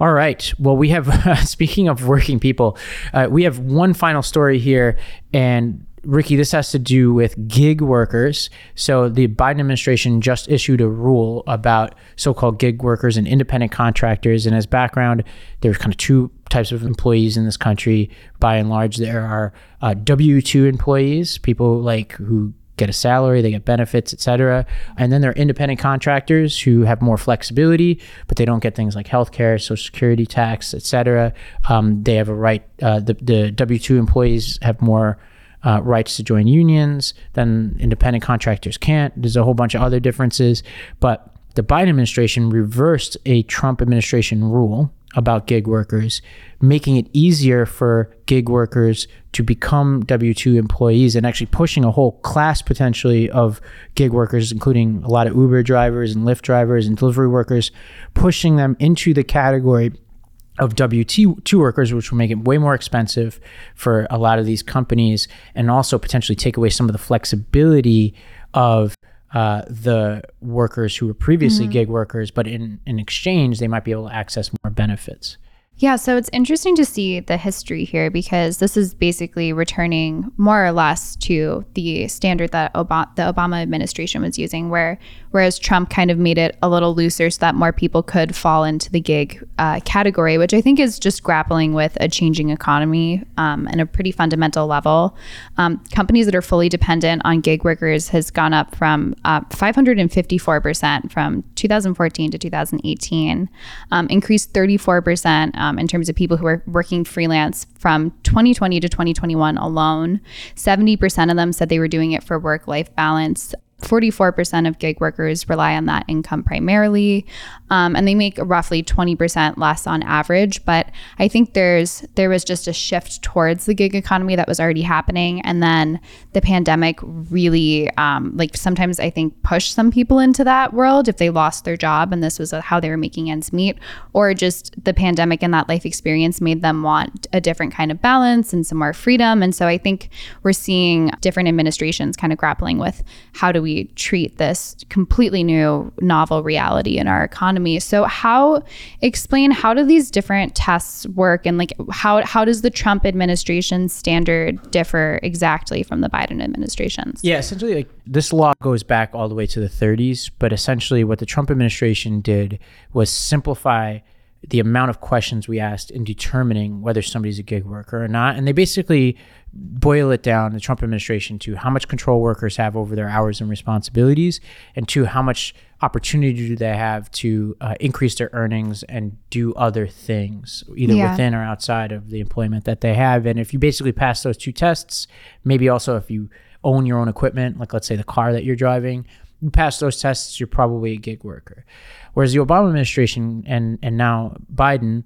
All right. Well, we have, speaking of working people, uh, we have one final story here. And Rikki, this has to do with gig workers. So the Biden administration just issued a rule about so called gig workers and independent contractors. And as background, there's kind of two types of employees in this country. By and large, there are uh, W 2 employees, people like who get a salary, they get benefits, etc. And then there are independent contractors who have more flexibility, but they don't get things like healthcare, social security tax, etc. Um, they have a right. Uh, the the W two employees have more. Uh, rights to join unions than independent contractors can't. There's a whole bunch of other differences, but the Biden administration reversed a Trump administration rule about gig workers, making it easier for gig workers to become W 2 employees and actually pushing a whole class potentially of gig workers, including a lot of Uber drivers and Lyft drivers and delivery workers, pushing them into the category of W2 workers, which will make it way more expensive for a lot of these companies and also potentially take away some of the flexibility of uh, the workers who were previously gig workers, but in, in exchange, they might be able to access more benefits. Yeah, so it's interesting to see the history here because this is basically returning more or less to the standard that Obama, the Obama administration was using, where whereas Trump kind of made it a little looser so that more people could fall into the gig uh, category, which I think is just grappling with a changing economy um, and a pretty fundamental level. Um, companies that are fully dependent on gig workers has gone up from uh, 554% from 2014 to 2018, um, increased 34% um, in terms of people who are working freelance from 2020 to 2021 alone. 70% of them said they were doing it for work life balance. 44% of gig workers rely on that income primarily, um, and they make roughly 20% less on average. But I think there's there was just a shift towards the gig economy that was already happening, and then the pandemic really, um, like sometimes I think pushed some people into that world if they lost their job and this was how they were making ends meet, or just the pandemic and that life experience made them want a different kind of balance and some more freedom. And so I think we're seeing different administrations kind of grappling with how do we treat this completely new novel reality in our economy. So how explain how do these different tests work and like how how does the Trump administration standard differ exactly from the Biden administration's? Yeah, essentially, like this law goes back all the way to the 30s, but essentially, what the Trump administration did was simplify the amount of questions we asked in determining whether somebody's a gig worker or not. And they basically boil it down, the Trump administration, to how much control workers have over their hours and responsibilities, and to how much opportunity do they have to uh, increase their earnings and do other things, either Yeah. within or outside of the employment that they have. And if you basically pass those two tests, maybe also if you own your own equipment, like let's say the car that you're driving, you pass those tests, you're probably a gig worker. Whereas the Obama administration and and now Biden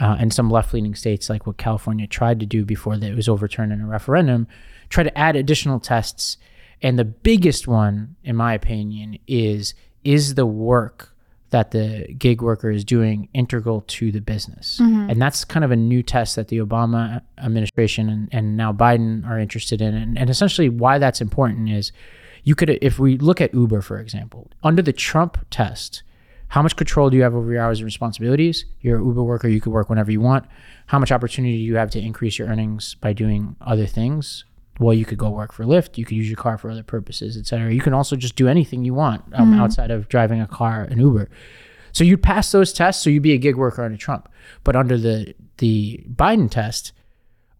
uh, and some left leaning states, like what California tried to do before that it was overturned in a referendum, try to add additional tests. And the biggest one, in my opinion, is is the work that the gig worker is doing integral to the business? And that's kind of a new test that the Obama administration and, and now Biden are interested in. And, and essentially, why that's important is you could, if we look at Uber, for example, under the Trump test, how much control do you have over your hours and responsibilities? You're an Uber worker, you could work whenever you want. How much opportunity do you have to increase your earnings by doing other things? Well, you could go work for Lyft, you could use your car for other purposes, et cetera. You can also just do anything you want um, outside of driving a car and Uber. So you'd pass those tests, so you'd be a gig worker under Trump. But under the the Biden test,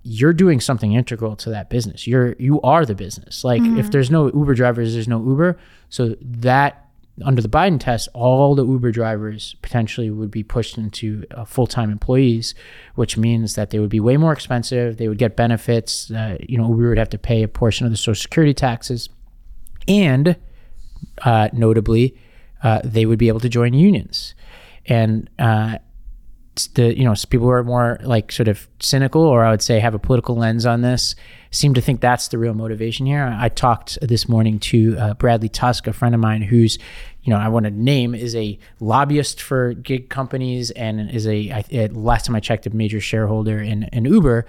you're doing something integral to that business. You're you are the business. Like if there's no Uber drivers, there's no Uber. So that under the Biden test, all the Uber drivers potentially would be pushed into uh, full time employees, which means that they would be way more expensive. They would get benefits. Uh, you know, Uber would have to pay a portion of the Social Security taxes, and uh, notably, uh, they would be able to join unions. And uh, the you know people who are more like sort of cynical, or I would say have a political lens on this, seem to think that's the real motivation here. I, talked this morning to uh, Bradley Tusk, a friend of mine, who's you know I want to name is a lobbyist for gig companies and is a I, uh, last time I checked a major shareholder in, in Uber.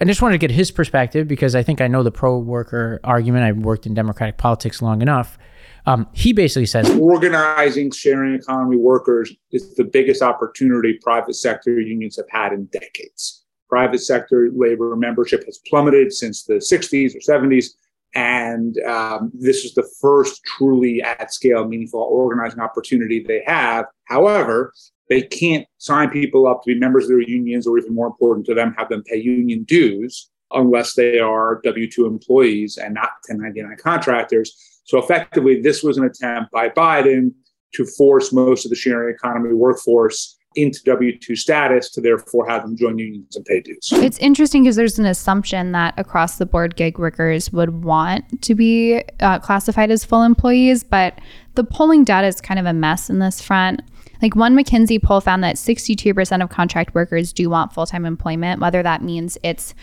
I just wanted to get his perspective because I think I know the pro worker argument. I've worked in Democratic politics long enough. Um, he basically says organizing sharing economy workers is the biggest opportunity private sector unions have had in decades. Private sector labor membership has plummeted since the 60s or 70s. And um, this is the first truly at scale, meaningful organizing opportunity they have. However, they can't sign people up to be members of their unions, or even more important to them, have them pay union dues unless they are W 2 employees and not 1099 contractors. So effectively, this was an attempt by Biden to force most of the sharing economy workforce into W 2 status to therefore have them join unions and pay dues. It's interesting because there's an assumption that across the board gig workers would want to be uh, classified as full employees, but the polling data is kind of a mess in this front. Like one McKinsey poll found that 62% of contract workers do want full time employment, whether that means it's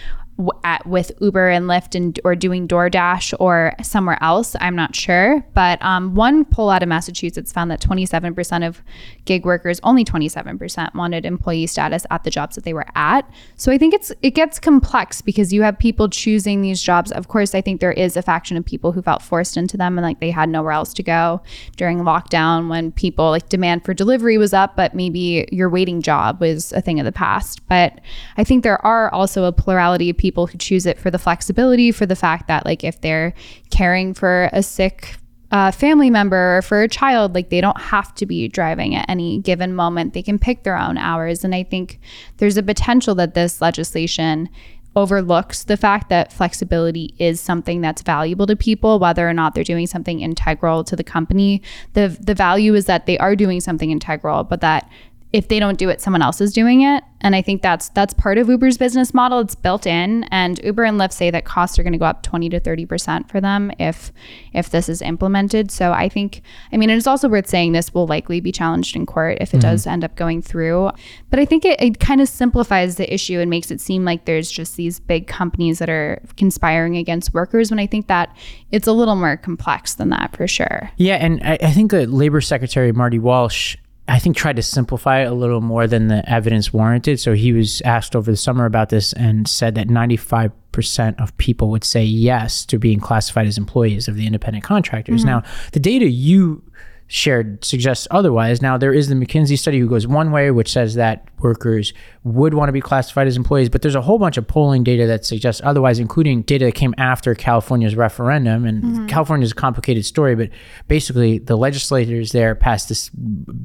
at with Uber and Lyft and or doing DoorDash or somewhere else. I'm not sure, but um, one poll out of Massachusetts found that 27% of gig workers, only 27%, wanted employee status at the jobs that they were at. So I think it's it gets complex because you have people choosing these jobs. Of course, I think there is a faction of people who felt forced into them and like they had nowhere else to go during lockdown when people like demand for delivery was up, but maybe your waiting job was a thing of the past. But I think there are also a plurality of people who choose it for the flexibility, for the fact that like if they're caring for a sick uh, family member or for a child, like they don't have to be driving at any given moment. They can pick their own hours. And I think there's a potential that this legislation overlooks the fact that flexibility is something that's valuable to people whether or not they're doing something integral to the company the the value is that they are doing something integral but that if they don't do it someone else is doing it. And i think that's that's part of uber's business model. It's built in. And uber and lyft say that costs are going to go up 20 to 30% for them if if this is implemented. So i think i mean it's also worth saying this will likely be challenged in court if it mm-hmm. does end up going through. But i think it, it kind of simplifies the issue and makes it seem like there's just these big companies that are conspiring against workers. When i think that it's a little more complex than that for sure. Yeah, and I, I think that Labor Secretary Marty Walsh, I think, tried to simplify it a little more than the evidence warranted. So he was asked over the summer about this and said that 95% of people would say yes to being classified as employees of the independent contractors. Mm-hmm. Now, the data you shared suggests otherwise. Now, there is the McKinsey study who goes one way, which says that workers would want to be classified as employees, but there's a whole bunch of polling data that suggests otherwise, including data that came after California's referendum. And mm-hmm. California is a complicated story, but basically, the legislators there passed this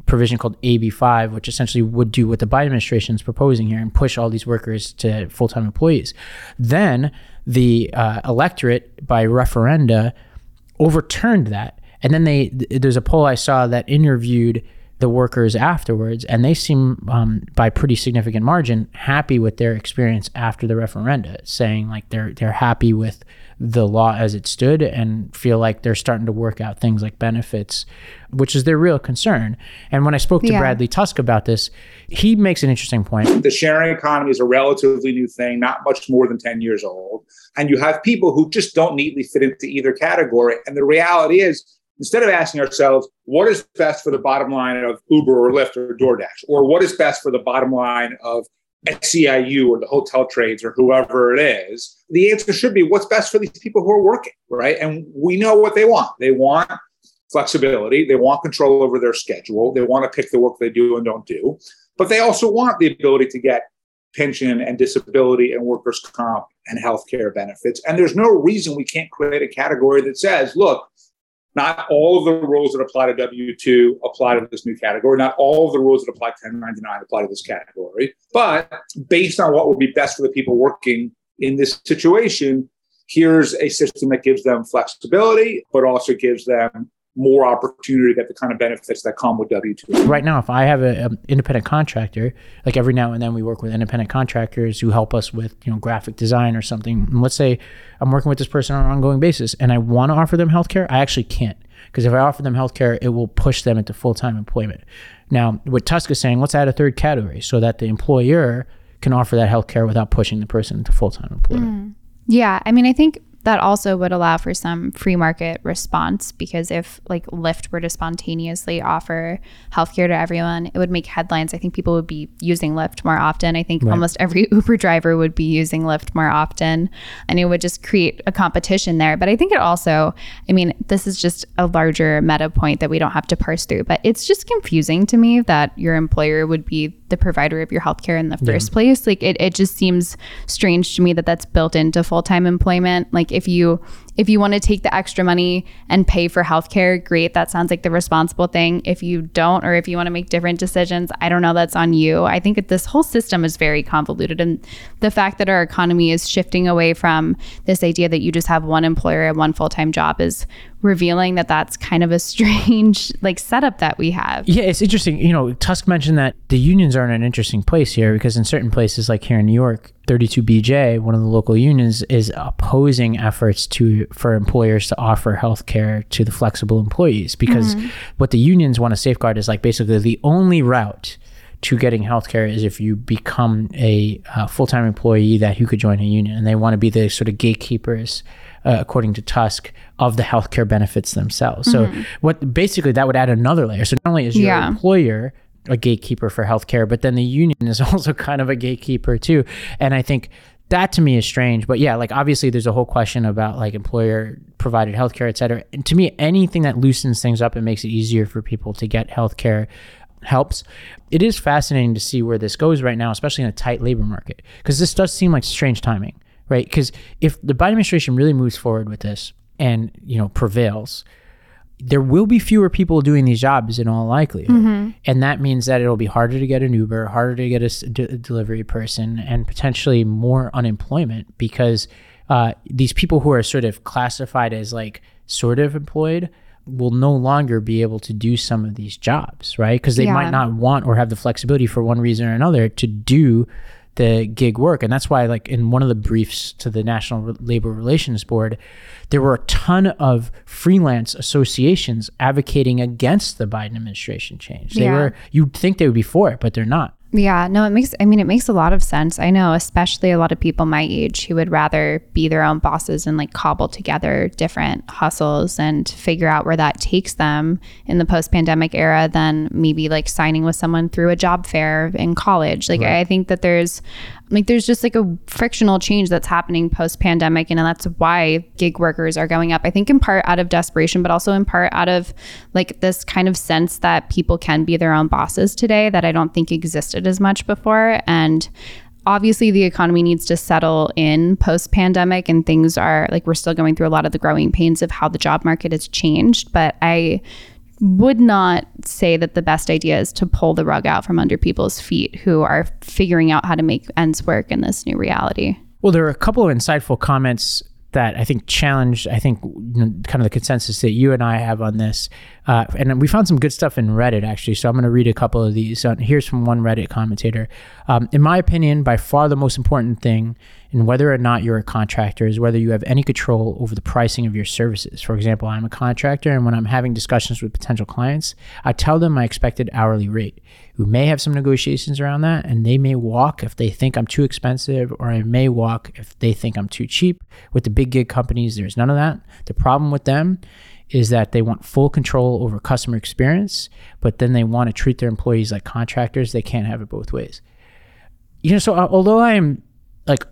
provision called AB5, which essentially would do what the Biden administration is proposing here and push all these workers to full time employees. Then the uh, electorate by referenda overturned that and then they there's a poll I saw that interviewed the workers afterwards, and they seem, um, by pretty significant margin, happy with their experience after the referenda, saying like they're they're happy with the law as it stood and feel like they're starting to work out things like benefits, which is their real concern. And when I spoke to yeah. Bradley Tusk about this, he makes an interesting point. The sharing economy is a relatively new thing, not much more than 10 years old. And you have people who just don't neatly fit into either category. And the reality is, instead of asking ourselves, what is best for the bottom line of Uber or Lyft or DoorDash, or what is best for the bottom line of SEIU or the hotel trades or whoever it is, the answer should be what's best for these people who are working, right? And we know what they want. They want flexibility, they want control over their schedule, they want to pick the work they do and don't do, but they also want the ability to get pension and disability and workers' comp and healthcare benefits. And there's no reason we can't create a category that says, look, not all of the rules that apply to W 2 apply to this new category. Not all of the rules that apply to 1099 apply to this category. But based on what would be best for the people working in this situation, here's a system that gives them flexibility, but also gives them more opportunity to get the kind of benefits that come with W two. Right now, if I have an independent contractor, like every now and then we work with independent contractors who help us with you know graphic design or something. And let's say I'm working with this person on an ongoing basis, and I want to offer them healthcare, I actually can't because if I offer them healthcare, it will push them into full time employment. Now, what Tusk is saying, let's add a third category so that the employer can offer that healthcare without pushing the person into full time employment. Mm. Yeah, I mean, I think that also would allow for some free market response because if like Lyft were to spontaneously offer healthcare to everyone, it would make headlines. I think people would be using Lyft more often. I think right. almost every Uber driver would be using Lyft more often, and it would just create a competition there. But I think it also, I mean, this is just a larger meta point that we don't have to parse through, but it's just confusing to me that your employer would be the provider of your healthcare in the first yeah. place. Like it, it just seems strange to me that that's built into full time employment. Like if you if you want to take the extra money and pay for healthcare, great. That sounds like the responsible thing. If you don't, or if you want to make different decisions, I don't know. That's on you. I think that this whole system is very convoluted. And the fact that our economy is shifting away from this idea that you just have one employer and one full time job is revealing that that's kind of a strange like setup that we have. Yeah, it's interesting. You know, Tusk mentioned that the unions are in an interesting place here because in certain places like here in New York, 32BJ, one of the local unions, is opposing efforts to for employers to offer health care to the flexible employees because mm-hmm. what the unions want to safeguard is like basically the only route to getting healthcare is if you become a uh, full-time employee that you could join a union and they want to be the sort of gatekeepers uh, according to Tusk of the healthcare benefits themselves. Mm-hmm. So what basically that would add another layer. So not only is your yeah. employer a gatekeeper for healthcare, but then the union is also kind of a gatekeeper too. And I think that to me is strange. But yeah, like obviously there's a whole question about like employer provided healthcare, et cetera. And to me, anything that loosens things up and makes it easier for people to get healthcare helps. It is fascinating to see where this goes right now, especially in a tight labor market, because this does seem like strange timing, right? Because if the Biden administration really moves forward with this and you know prevails, there will be fewer people doing these jobs in all likelihood. Mm-hmm. And that means that it'll be harder to get an Uber, harder to get a, d- delivery person, and potentially more unemployment because uh, these people who are sort of classified as like sort of employed will no longer be able to do some of these jobs, right? Because they yeah. might not want or have the flexibility for one reason or another to do the gig work. And that's why, like, in one of the briefs to the National Labor Relations Board, there were a ton of freelance associations advocating against the Biden administration change. They yeah. were, you'd think they would be for it, but they're not. Yeah, no, it makes, I mean, it makes a lot of sense. I know, especially a lot of people my age who would rather be their own bosses and like cobble together different hustles and figure out where that takes them in the post pandemic era than maybe like signing with someone through a job fair in college. Like, right. I think that there's like there's just like a frictional change that's happening post pandemic and that's why gig workers are going up i think in part out of desperation but also in part out of like this kind of sense that people can be their own bosses today that i don't think existed as much before. And obviously the economy needs to settle in post pandemic and things are like we're still going through a lot of the growing pains of how the job market has changed but i would not say that the best idea is to pull the rug out from under people's feet who are figuring out how to make ends work in this new reality. Well, there are a couple of insightful comments that I think challenged, I think, kind of the consensus that you and I have on this. Uh, and we found some good stuff in Reddit, actually. So I'm going to read a couple of these. Uh, here's from one Reddit commentator. Um, in my opinion, by far the most important thing in whether or not you're a contractor is whether you have any control over the pricing of your services. For example, I'm a contractor, and when I'm having discussions with potential clients, I tell them my expected hourly rate. We may have some negotiations around that, and they may walk if they think I'm too expensive, or I may walk if they think I'm too cheap. With the big gig companies, there's none of that. The problem with them is that they want full control over customer experience, but then they want to treat their employees like contractors. They can't have it both ways. You know, so uh, although I'm like,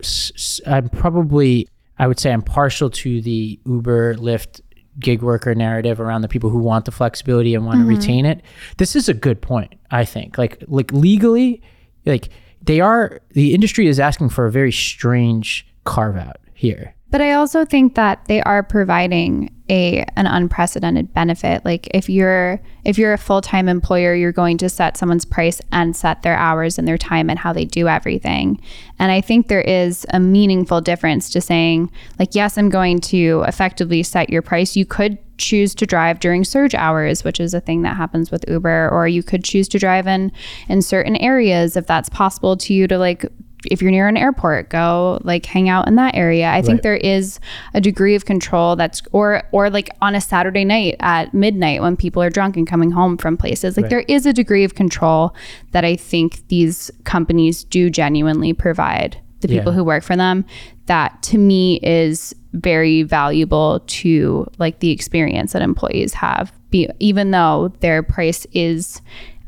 I'm probably, I would say I'm partial to the Uber, Lyft, gig worker narrative around the people who want the flexibility and want mm-hmm. to retain it. This is a good point, I think. Like, like legally, like they are, the industry is asking for a very strange carve out here. But I also think that they are providing a an unprecedented benefit. Like if you're if you're a full-time employer, you're going to set someone's price and set their hours and their time and how they do everything. And I think there is a meaningful difference to saying like yes, I'm going to effectively set your price. You could choose to drive during surge hours, which is a thing that happens with Uber, or you could choose to drive in in certain areas if that's possible to you to like if you're near an airport, go like hang out in that area. I right. think there is a degree of control that's or or like on a Saturday night at midnight when people are drunk and coming home from places. Like right. there is a degree of control that I think these companies do genuinely provide the people yeah. who work for them that to me is very valuable to like the experience that employees have be, even though their price is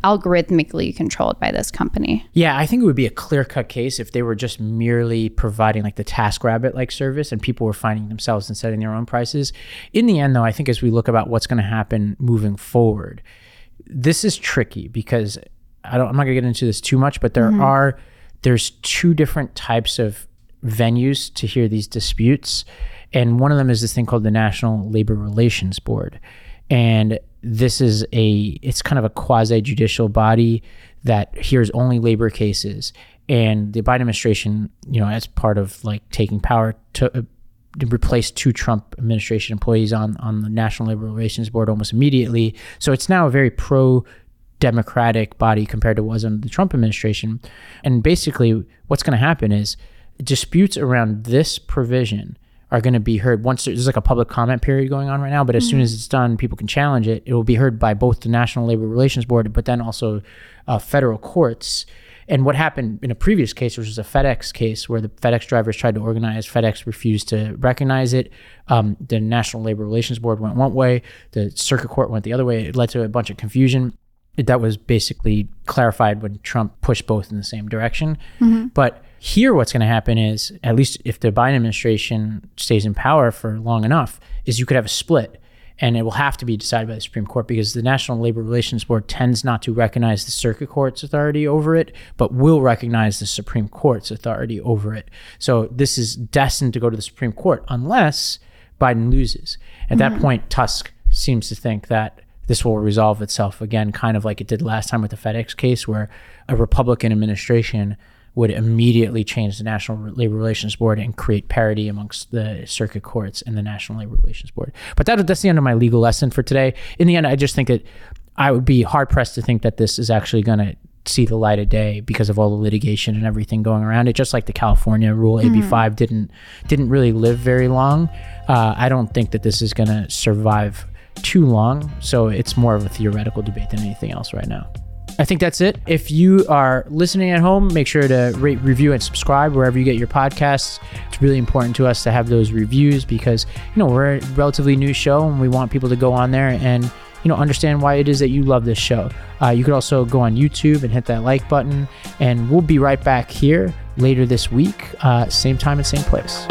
algorithmically controlled by this company. Yeah, I think it would be a clear cut case if they were just merely providing like the TaskRabbit like service and people were finding themselves and setting their own prices. In the end, though, I think as we look about what's going to happen moving forward, this is tricky because I don't, I'm not going to get into this too much, but there mm-hmm. are, there's two different types of venues to hear these disputes. And one of them is this thing called the National Labor Relations Board. And this is a it's kind of a quasi judicial body that hears only labor cases. And the Biden administration you know as part of like taking power to, uh, to replace two Trump administration employees on on the National Labor Relations Board almost immediately. So it's now a very pro democratic body compared to what was under the Trump administration. And basically what's going to happen is disputes around this provision are going to be heard. Once there's like a public comment period going on right now but as mm-hmm. soon as it's done people can challenge it. It will be heard by both the national labor relations board but then also uh, federal courts. And what happened in a previous case which was a fedex case where the fedex drivers tried to organize fedex refused to recognize it. Um, the national labor relations board went one way. The circuit court went the other way. It led to a bunch of confusion that was basically clarified when trump pushed both in the same direction. Mm-hmm. but here, what's going to happen is, at least if the Biden administration stays in power for long enough, is you could have a split and it will have to be decided by the Supreme Court because the National Labor Relations Board tends not to recognize the circuit court's authority over it, but will recognize the Supreme Court's authority over it. So this is destined to go to the Supreme Court unless Biden loses. At mm-hmm. that point, Tusk seems to think that this will resolve itself again, kind of like it did last time with the FedEx case, where a Republican administration would immediately change the National Labor Relations Board and create parity amongst the circuit courts and the National Labor Relations Board. But that, that's the end of my legal lesson for today. In the end, I just think that I would be hard pressed to think that this is actually going to see the light of day because of all the litigation and everything going around it. Just like the California rule, mm-hmm. AB five didn't didn't really live very long. Uh, I don't think that this is going to survive too long. So it's more of a theoretical debate than anything else right now. I think that's it. If you are listening at home, make sure to rate, review, and subscribe wherever you get your podcasts. It's really important to us to have those reviews because you know we're a relatively new show and we want people to go on there and you know understand why it is that you love this show. Uh, you could also go on YouTube and hit that like button, and we'll be right back here later this week, uh, same time and same place.